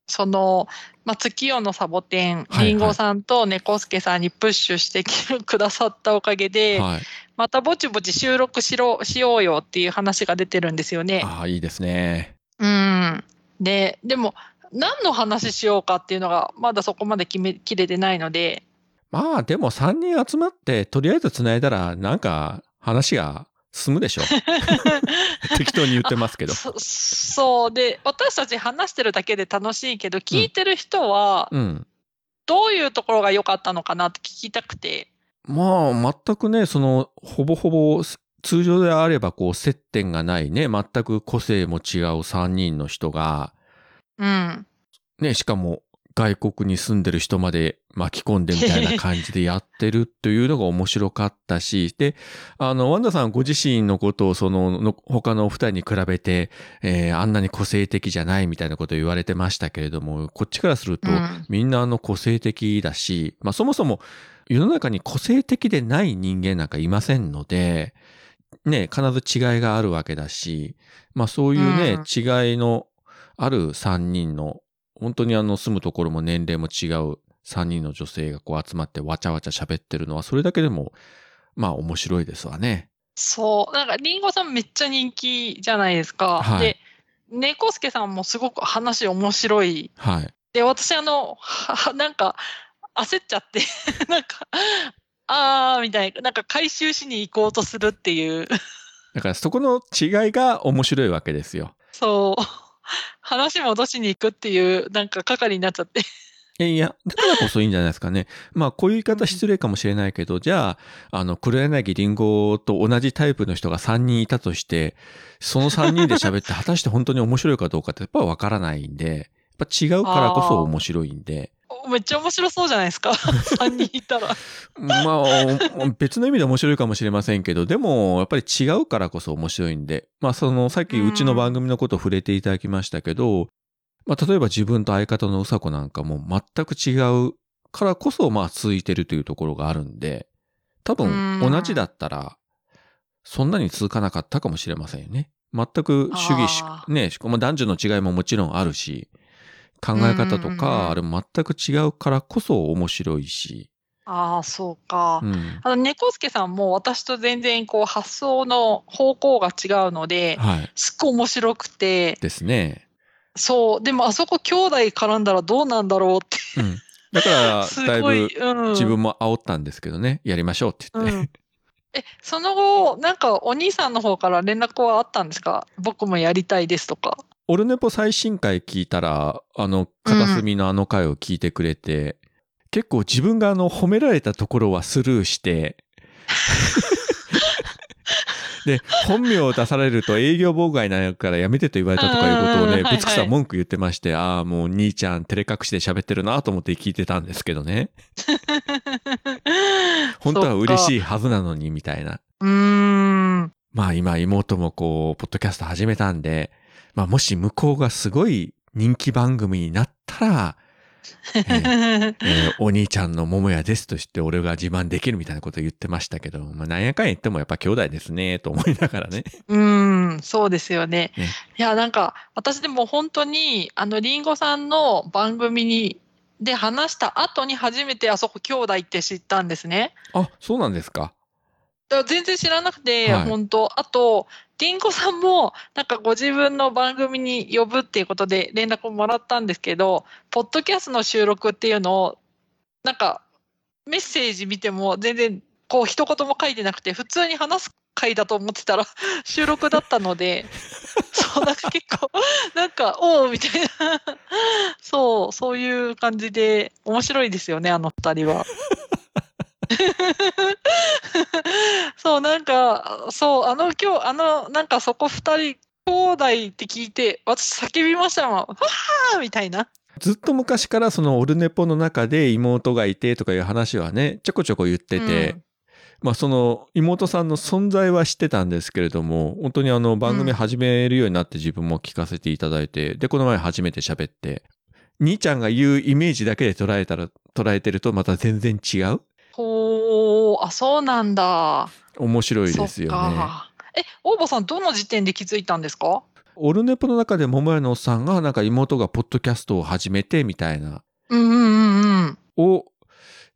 その、まあ、月夜のサボテン、はいりんごさんと猫助さんにプッシュしてきくださったおかげで、はい。またぼちぼち収録しろ、しようよっていう話が出てるんですよね。ああ、いいですね。うん。で、でも、何の話しようかっていうのが、まだそこまで決めきれてないので、まあでも3人集まって、とりあえず繋いだら、なんか話が進むでしょ。*laughs* 適当に言ってますけど。そそうで、私たち話してるだけで楽しいけど、聞いてる人は、うん。どういうところが良かったのかなって聞きたくて。まあ、全くね、その、ほぼほぼ、通常であれば、こう、接点がないね、全く個性も違う3人の人が、うん。ね、しかも、外国に住んでる人まで巻き込んでみたいな感じでやってるというのが面白かったし、*laughs* で、あの、ワンダさんご自身のことをその、の他のお二人に比べて、えーあんなに個性的じゃないみたいなことを言われてましたけれども、こっちからすると、うん。みんなあの個性的だし、まあそもそも世の中に個性的でない人間なんかいませんので、ね、必ず違いがあるわけだし、まあそういうね、うん。違いのある3人の、本当にあの住むところも年齢も違う3人の女性がこう集まってわちゃわちゃ喋ってるのは、それだけでも、まあ面白いですわね。そう。なんか、りんごさんめっちゃ人気じゃないですか。はいで、猫助さんもすごく話面白い。はい。で、私あの、なんか、焦っちゃって、*laughs* なんか、あーみたいな、なんか回収しに行こうとするっていう。だからそこの違いが面白いわけですよ。そう。話戻しに行くっていう、なんか係になっちゃって。いやいや、だからこそいいんじゃないですかね。*laughs* まあ、こういう言い方失礼かもしれないけど、じゃあ、あの、黒柳りんごと同じタイプの人が3人いたとして、その3人で喋って果たして本当に面白いかどうかってやっぱわからないんで、やっぱ違うからこそ面白いんで、めっちゃ面白そうじゃないですか。*laughs* 3人いたら。まあ、お別の意味で面白いかもしれませんけど、でも、やっぱり違うからこそ面白いんで、まあ、その、さっきうちの番組のことを触れていただきましたけど、まあ、例えば自分と相方のうさこなんかも全く違うからこそ、まあ、続いてるというところがあるんで、多分、うん同じだったら、そんなに続かなかったかもしれませんよね。全く主義しあ、ね、まあ、男女の違いももちろんあるし、考え方とか、あれも全く違うからこそ面白いし、ああ、そうか。うん。あの、猫助さんも私と全然こう発想の方向が違うので、はい。すっごい面白くて、ですね。そう、でもあそこ兄弟絡んだらどうなんだろうって、うん。だから、*laughs* すだいぶうん。自分も煽ったんですけどね、やりましょうって言って。うん。え、その後、なんかお兄さんの方から連絡はあったんですか？僕もやりたいですとか。オルネポ最新回聞いたら、あの、片隅のあの回を聞いてくれて、結構自分があの、褒められたところはスルーして、*laughs* で、本名を出されると営業妨害になるからやめてと言われたとかいうことをね、うんうんうんはいはいぶつくさん文句言ってまして、ああ、もう兄ちゃん照れ隠しで喋ってるなと思って聞いてたんですけどね。*laughs* 本当は嬉い。しいはずなのに、みたいな。うーん。まあ今妹もこう、ポッドキャスト始めたんで、まあもし向こうがすごい人気番組になったら、*laughs* えーえーお兄ちゃんの桃屋ですとして俺が自慢できるみたいなこと言ってましたけど、まあなんやかんや言ってもやっぱ兄弟ですね、と思いながらね。うーん、そうですよね。ねいや、なんか、私でも本当に、あの、りんごさんの番組に、で話した後に初めてあそこ兄弟って知ったんですね。あ、そうなんですか。全然知らなくて、はい本当あと、りんごさんも、なんかご自分の番組に呼ぶっていうことで連絡をもらったんですけど、ポッドキャストの収録っていうのを、なんか、メッセージ見ても全然、こう、一言も書いてなくて、普通に話す回だと思ってたら、*laughs* 収録だったので、そう、なんか結構、なんか、おおみたいな、そう、そういう感じで、面白いですよね、あの二人は。*laughs* そう、なんか、そう、あの今日、あの、なんかそこ二人、兄弟って聞いて、私叫びましたもん。わーみたいな。ずっと昔からそのオルネポの中で妹がいてとかいう話はね、ちょこちょこ言ってて、うんまあその妹さんの存在は知ってたんですけれども、本当にあの番組始めるようになって自分も聞かせていただいて、で、この前初めて喋って、兄ちゃんが言うイメージだけで捉えたら、捉えてるとまた全然違うほー、あ、そうなんだ。面白いですよね。え、大場さん、どの時点で気づいたんですか？オルネポの中で桃屋のおっさんがなんか妹がポッドキャストを始めてみたいな、うんうんうんうん。を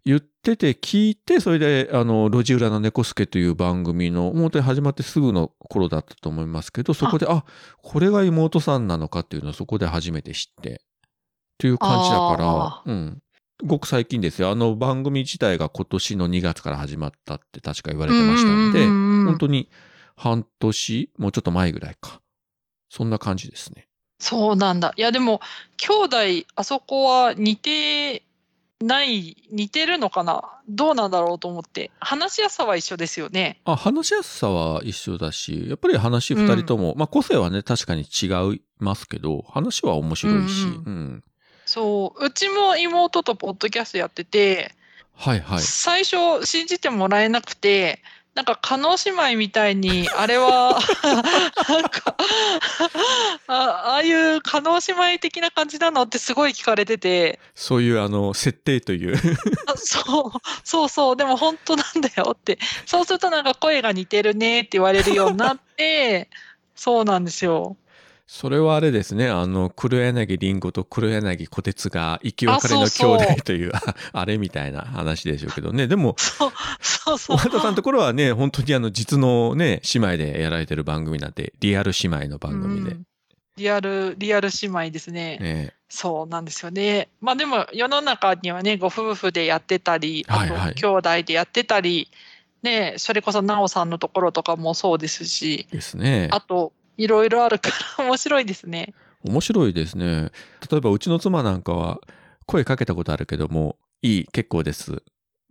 言ってて聞いて、それで、あの、路地裏の猫助という番組の、本当に始まってすぐの頃だったと思いますけど、そこで、あこれが妹さんなのかっていうのをそこで初めて知って、っていう感じだからあ、うん。ごく最近ですよ。あの番組自体が今年の2月から始まったって確か言われてましたんで、うんうんうんうん本当に半年、もうちょっと前ぐらいか。そんな感じですね。そうなんだ。いや、でも、兄弟、あそこは似てない、似てるのかな？どうなんだろうと思って。話しやすさは一緒ですよね。あ、話しやすさは一緒だし、やっぱり話二人とも、まあ個性はね、確かに違いますけど、話は面白いし、ううんん、そう。うちも妹とポッドキャストやってて、はいはい。最初信じてもらえなくて、なんか、加納姉妹みたいに、あれは、なんかあ、ああいう加納姉妹的な感じなのってすごい聞かれてて、そういうあの、設定という。あそう、そうそう、でも本当なんだよって。そうするとなんか声が似てるねって言われるようになって、そうなんですよ。それはあれですね、あの、黒柳りんごと黒柳小鉄が生き別れの兄弟という、あ *laughs* あれみたいな話でしょうけどね。でも、そう、そうそう。小畑さんのところはね、本当にあの、実のね、姉妹でやられてる番組なんて、リアル姉妹の番組でう。んリアル、リアル姉妹ですね。ねそうなんですよね。まあでも世の中にはね、ご夫婦でやってたり、はいはい兄弟でやってたり、ね、それこそ奈緒さんのところとかもそうですし、ですね。あと、いろいろあるから面白いですね。面白いですね。例えばうちの妻なんかは声かけたことあるけども、いい、結構です。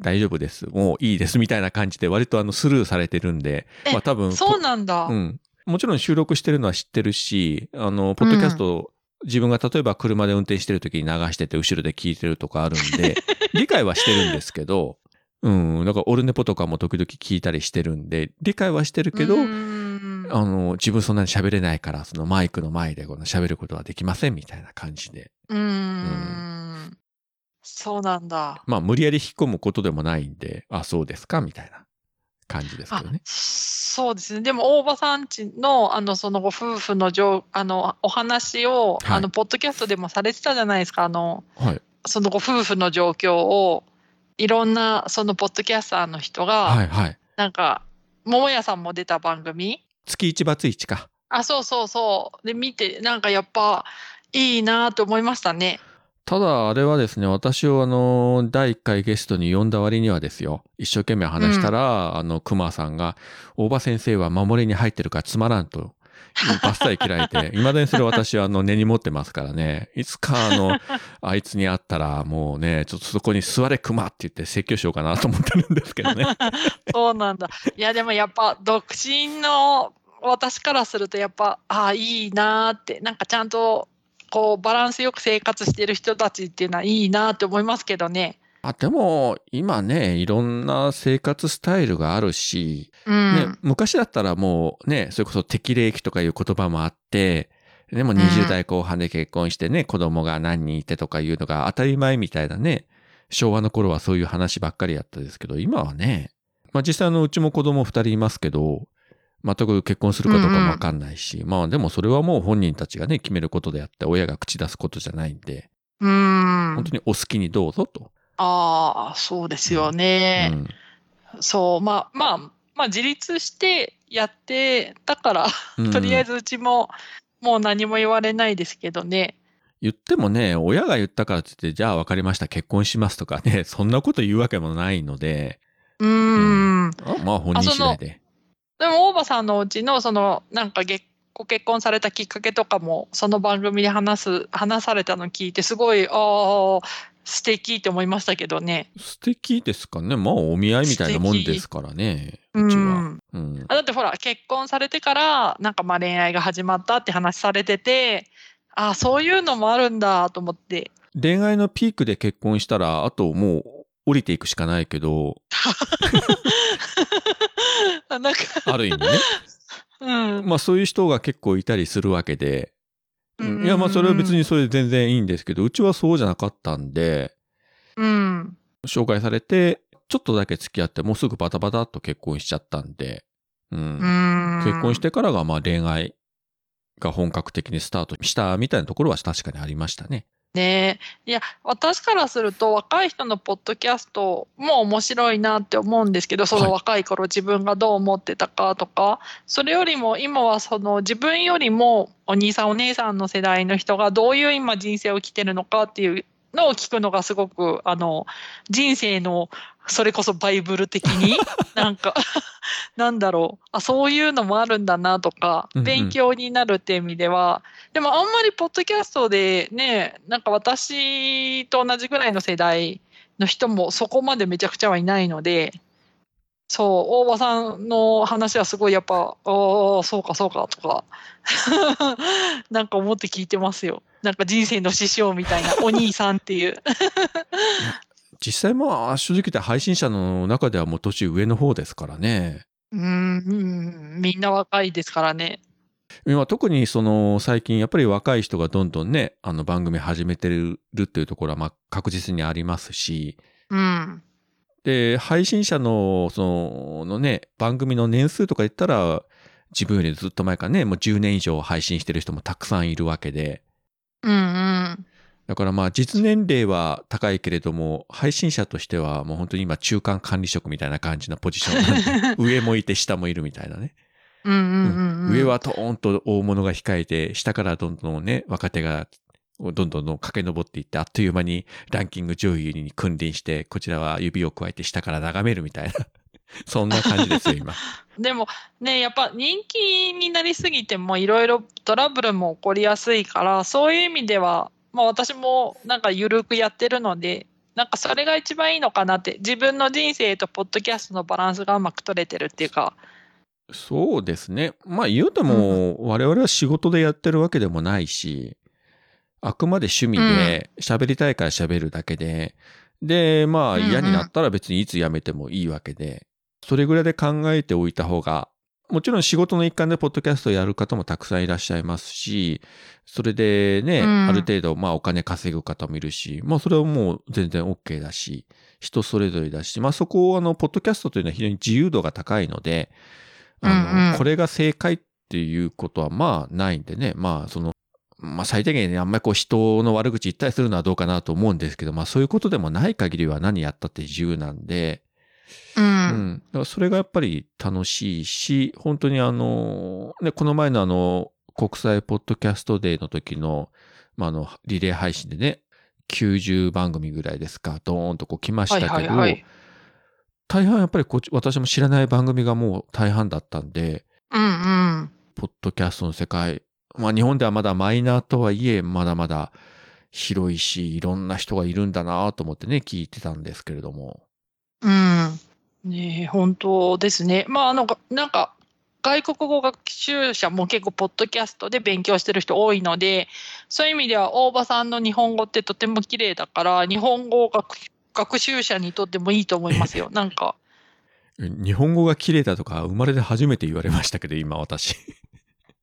大丈夫です。もういいです。みたいな感じで割とあのスルーされてるんで、えまあ多分、そうなんだ。うん。もちろん収録してるのは知ってるし、あの、ポッドキャスト、自分が例えば車で運転してる時に流してて後ろで聞いてるとかあるんで、*laughs* 理解はしてるんですけど、うん、なんかオルネポとかも時々聞いたりしてるんで、理解はしてるけど、うーんあの、自分そんなに喋れないから、そのマイクの前でこの喋ることはできませんみたいな感じで。うーん。そうなんだ。まあ、無理やり引っ込むことでもないんで、あ、そうですかみたいな感じですけあどね。そうですね。でも、大場さんちの、あの、そのご夫婦の状、あの、お話を、はいあの、ポッドキャストでもされてたじゃないですか。あの、はい。そのご夫婦の状況を、いろんな、その、ポッドキャスターの人が、はいはい。なんか、桃屋さんも出た番組月一バツか。あ、そうそうそう。で、見て、なんかやっぱ、いいなと思いましたね。ただ、あれはですね、私をあの、第1回ゲストに呼んだ割にはですよ、一生懸命話したら、あの、熊さんが、大場先生は守りに入ってるからつまらんと、バッサリ切られて、*laughs* 未だにそれ私はあの、根に持ってますからね、いつかあの、*laughs* あいつに会ったら、もうね、ちょっとそこに座れ熊って言って説教しようかなと思ってるんですけどね。*laughs* そうなんだ。いや、でもやっぱ、独身の私からすると、やっぱ、ああ、いいなって、なんかちゃんと、こう、バランスよく生活してる人たちっていうのはいいなって思いますけどね。あ、でも、今ね、いろんな生活スタイルがあるし、うん。ね、昔だったらもうね、それこそ適齢期とかいう言葉もあって、でもん20代後半で結婚してね、子供が何人いてとかいうのが当たり前みたいなね、昭和の頃はそういう話ばっかりやったですけど、今はね、まあ実際あのうちも子供2人いますけど、全く結婚するかどうかもわかんないし、まあでもそれはもう本人たちがね、決めることであって、親が口出すことじゃないんで、うん。本当にお好きにどうぞと。ああ、そうですよね。うんそう、まあ、まあ、まあ、自立してやって、だから、うんとりあえずうちも、もう何も言われないですけどね。言ってもね、親が言ったからって言って、じゃあ分かりました、結婚しますとかね、*laughs* そんなこと言うわけもないので、うーん。あまあ本人次第で。でも、大場さんのうちの、その、なんかげ、ご結婚されたきっかけとかも、その番組で話す、話されたの聞いて、すごい、ああ、素敵って思いましたけどね。素敵ですかね。まあお見合いみたいなもんですからね、ううちは。ん。うん。あだってほら、結婚されてから、なんかまあ恋愛が始まったって話されてて、ああ、そういうのもあるんだと思って。恋愛のピークで結婚したら、あともう降りていくしかないけど、あ *laughs* なんか、ある意味ね。うん。まあそういう人が結構いたりするわけで、うんいやまあそれは別にそれで全然いいんですけど、うちはそうじゃなかったんで、うん。紹介されて、ちょっとだけ付き合って、もうすぐバタバタっと結婚しちゃったんで、うんうん。結婚してからがまあ恋愛が本格的にスタートしたみたいなところは確かにありましたね。ねえ。いや、私からすると若い人のポッドキャストも面白いなって思うんですけど、そはいの若い頃自分がどう思ってたかとか、それよりも今はその自分よりもお兄さんお姉さんの世代の人がどういう今人生を生きてるのかっていうのを聞くのがすごく、あの、人生のそれこそバイブル的に、*laughs* なんか、なんだろう。あ、そういうのもあるんだなとかうんうん、勉強になるっていう意味では、でもあんまりポッドキャストでね、なんか私と同じぐらいの世代の人もそこまでめちゃくちゃはいないので、そう、大場さんの話はすごいやっぱ、ああ、そうかそうかとか、*laughs* なんか思って聞いてますよ。なんか人生の師匠みたいな、お兄さんっていう。*laughs* 実際まあ正直言って配信者の中ではもう年上の方ですからね。うーん、うんみんな若いですからね。今特にその最近やっぱり若い人がどんどんね、あの番組始めてるっていうところはまあ確実にありますし、うん。で、配信者のそののね、番組の年数とか言ったら自分よりずっと前からね、もう10年以上配信してる人もたくさんいるわけで、うんうん。だからまあ実年齢は高いけれども、配信者としてはもう本当に今中間管理職みたいな感じのポジションなんで、*laughs* 上もいて下もいるみたいなね。うんうんうんうん。上はトーンと大物が控えて、下からどんどんね、若手がどんどんどん駆け上っていって、あっという間にランキング上位に君臨して、こちらは指を加えて下から眺めるみたいな。*laughs* そんな感じですよ、今。*laughs* でもね、やっぱ人気になりすぎてもいろいろトラブルも起こりやすいから、そういう意味では、まあ私もなんか緩くやってるので、なんかそれが一番いいのかなって、自分の人生とポッドキャストのバランスがうまく取れてるっていうか、そうですね。まあ言うても、我々は仕事でやってるわけでもないし、あくまで趣味で喋りたいから喋るだけで、で、まあうんうん。嫌になったら別にいつ辞めてもいいわけで、それぐらいで考えておいた方が、もちろん仕事の一環でポッドキャストをやる方もたくさんいらっしゃいますし、それでね、うん。ある程度まあお金稼ぐ方もいるし、まあそれはもう全然 OK だし、人それぞれだし、まあそこをあの、ポッドキャストというのは非常に自由度が高いので、あの、うんうん。これが正解っていうことはまあないんでね、まあその、まあ最低限ね、あんまりこう人の悪口言ったりするのはどうかなと思うんですけど、まあそういうことでもない限りは何やったって自由なんで、う。うんん。だからそれがやっぱり楽しいし、本当にあの、ね、この前のあの、国際ポッドキャストデーの時の、まあ、あの、リレー配信でね、90番組ぐらいですか、ドーンとこう来ましたはいけど、はいはい。大半やっぱりこっち、私も知らない番組がもう大半だったんで、うんうん。ポッドキャストの世界、まあ日本ではまだマイナーとはいえ、まだまだ広いし、いろんな人がいるんだなと思ってね、聞いてたんですけれども。うん。ねえ本当ですね。まあ、あの、がなんか、外国語学習者も結構、ポッドキャストで勉強してる人多いので、そういう意味では、大場さんの日本語ってとても綺麗だから、日本語を学学習者にとってもいいと思いますよ。なんか。日本語が綺麗だとか生まれて初めて言われましたけど、今私。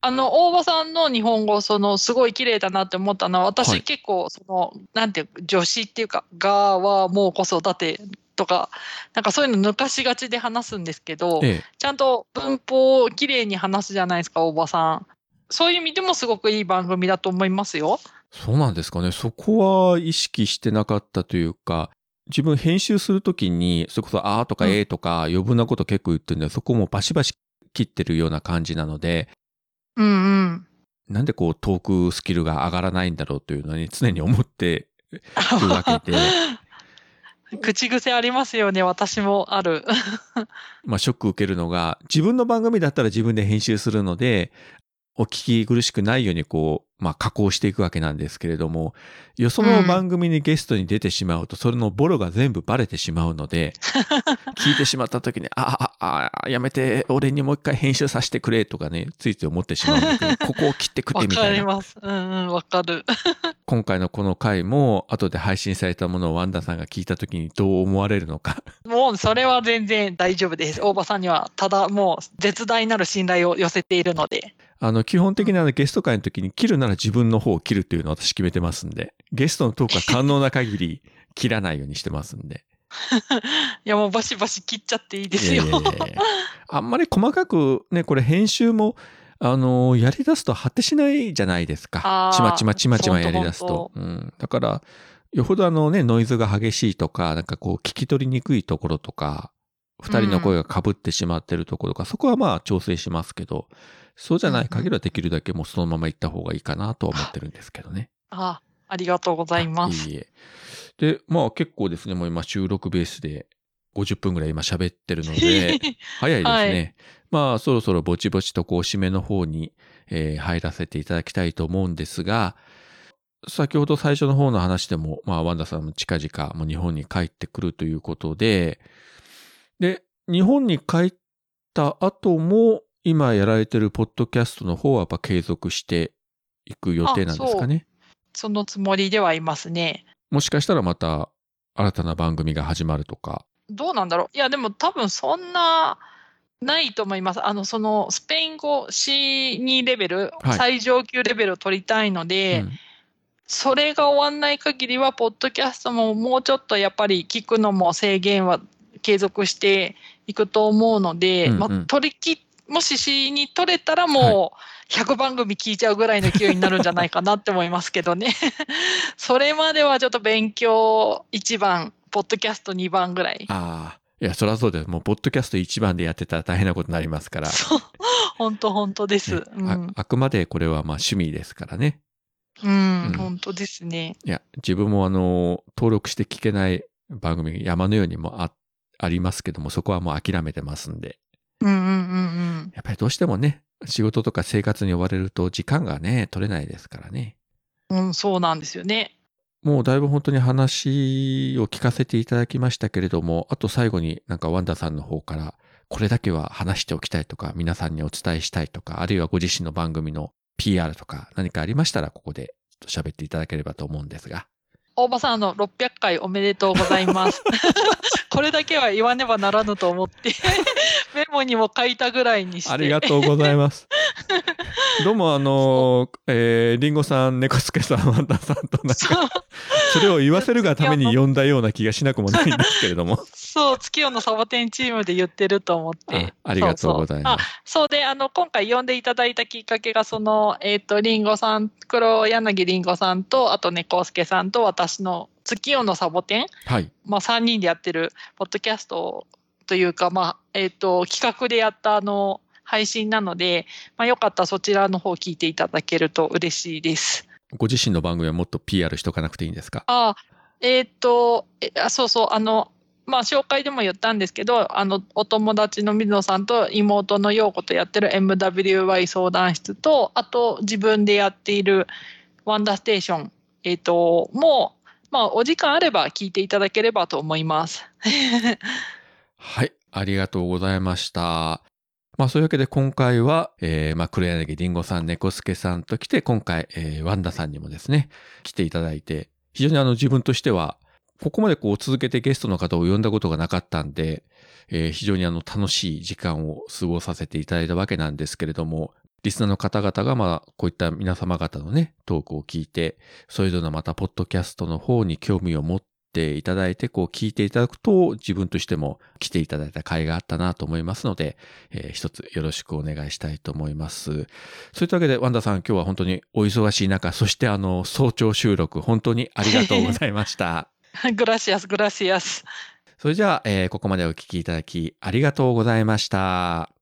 あの、大場さんの日本語、その、すごい綺麗だなって思ったのは、私、はい結構、その、なんていうか、助詞っていうか、がはもう子育てとか、なんかそういうの抜かしがちで話すんですけど、ええ。ちゃんと文法を綺麗に話すじゃないですか、大場さん。そういう意味でもすごくいい番組だと思いますよ。そうなんですかね。そこは意識してなかったというか、自分編集するときに、それこそあーとかうんえーとか余分なこと結構言ってるんで、そこもバシバシ切ってるような感じなので、うんうん。なんでこうトークスキルが上がらないんだろうというのに常に思ってるわけで、*laughs* *laughs* 口癖ありますよね、私もある。*laughs* まあショック受けるのが、自分の番組だったら自分で編集するので、お聞き苦しくないようにこう、まあ加工していくわけなんですけれども、よその番組にゲストに出てしまうと、それのボロが全部バレてしまうので、*laughs* 聞いてしまった時に、ああ、ああ、やめて、俺にもう一回編集させてくれとかね、ついつい思ってしまうんだけど、*laughs* ここを切ってくれわかみたいな。ります。うんうん、わかる。*laughs* 今回のこの回も、後で配信されたものをワンダさんが聞いた時にどう思われるのか。もうそれは全然大丈夫です。大場さんには、ただもう絶大なる信頼を寄せているので。あの、基本的にあのゲスト会の時に切るなら自分の方を切るっていうのを私決めてますんで、ゲストのトークは可能な限り切らないようにしてますんで。*laughs* いやもうバシバシ切っちゃっていいですよ。いやいやいやいやあんまり細かくね、これ編集も、あの、やり出すと果てしないじゃないですかちまちまちまちまやり出すほと。うん。だから、よほどあのね、ノイズが激しいとか、なんかこう聞き取りにくいところとか、二人の声が被ってしまってるところとか、そこはまあ調整しますけど、そうじゃない限りはできるだけもうそのまま行った方がいいかなとは思ってるんですけどね。あありがとうございます。いいえ。で、まあ結構ですね、もう今収録ベースで50分ぐらい今喋ってるので、*laughs* 早いですね。まあそろそろぼちぼちとこう締めの方に、えー入らせていただきたいと思うんですが、先ほど最初の方の話でも、まあワンダさんも近々もう日本に帰ってくるということで、で、日本に帰った後も今やられてるポッドキャストの方はやっぱ継続していく予定なんですかね。そのつもりではいますね。もしかしたらまた新たな番組が始まるとか。どうなんだろう。いや、でも多分そんな、ないと思います。あの、その、スペイン語 C2 レベル、はい最上級レベルを取りたいので、うんそれが終わんない限りは、ポッドキャストももうちょっとやっぱり聞くのも制限は継続していくと思うので、うんうんまあ、取りき、もし C に取れたらもう100番組聞いちゃうぐらいの勢いになるんじゃないかなって思いますけどね。*laughs* それまではちょっと勉強1番、ポッドキャスト2番ぐらい。ああ。いや、そりゃそうです。もう、ポッドキャスト一番でやってたら大変なことになりますから。そう、本当本当です。ねあうん、あくまでこれはまあ趣味ですからね。うんうん、本当ですね。いや、自分もあの、登録して聞けない番組山のようにもあありますけども、そこはもう諦めてますんで。うんうんうんやっぱりどうしてもね、仕事とか生活に追われると時間がね、取れないですからね。うん。うん、そうなんですよね。もうだいぶ本当に話を聞かせていただきましたけれども、あと最後になんかワンダさんの方から、これだけは話しておきたいとか、皆さんにお伝えしたいとか、あるいはご自身の番組の PR とか何かありましたら、ここでちょっと喋っていただければと思うんですが。大場さん、あの、600回おめでとうございます。*laughs* これだけは言わねばならぬと思って、*laughs* メモにも書いたぐらいにして。ありがとうございます。*laughs* どうもあの、えー、リンゴさん、猫助さん、ワンダさんとなんか、それを言わせるがために呼んだような気がしなくもないんですけれども。そう、月夜のサボテンチームで言ってると思ってあ。ありがとうございますそうそうあそうで、あの、今回呼んでいただいたきっかけが、その、えっ、と、リンゴさん、黒柳リンゴさんと、あと猫助さんと私の月夜のサボテン、はい。まあ、3人でやってる、ポッドキャストというか、まあ、えっ、と、企画でやった、あの、配信なので、まあ、よかったらそちらの方聞いていただけると嬉しいです。ご自身の番組はもっと PR しとかなくていいんですか？あえっ、と、えあそうそう、あの、まあ、紹介でも言ったんですけど、あの、お友達の水野さんと妹の陽子とやってる MWY 相談室と、あと自分でやっているワンダーステーション、えっ、と、もう、まあ、お時間あれば聞いていただければと思います。*laughs* はい。ありがとうございました。まあそういうわけで今回は、えー、まあ黒柳りんごさん、猫助さんと来て、今回、えー、ワンダさんにもですね、来ていただいて、非常にあの自分としてはここまでこう続けてゲストの方を呼んだことがなかったんで、えー非常にあの楽しい時間を過ごさせていただいたわけなんですけれども、リスナーの方々がまあこういった皆様方のね、トークを聞いて、それぞれのまたポッドキャストの方に興味を持っていただいて、こう聞いていただくと自分としても来ていただいた甲斐があったなと思いますので、えー一つよろしくお願いしたいと思います。そういったわけで、ワンダさん今日は本当にお忙しい中、そしてあの早朝収録本当にありがとうございました。*laughs* グラシアス、グラシアス。それじゃあ、えーここまでお聞きいただきありがとうございました。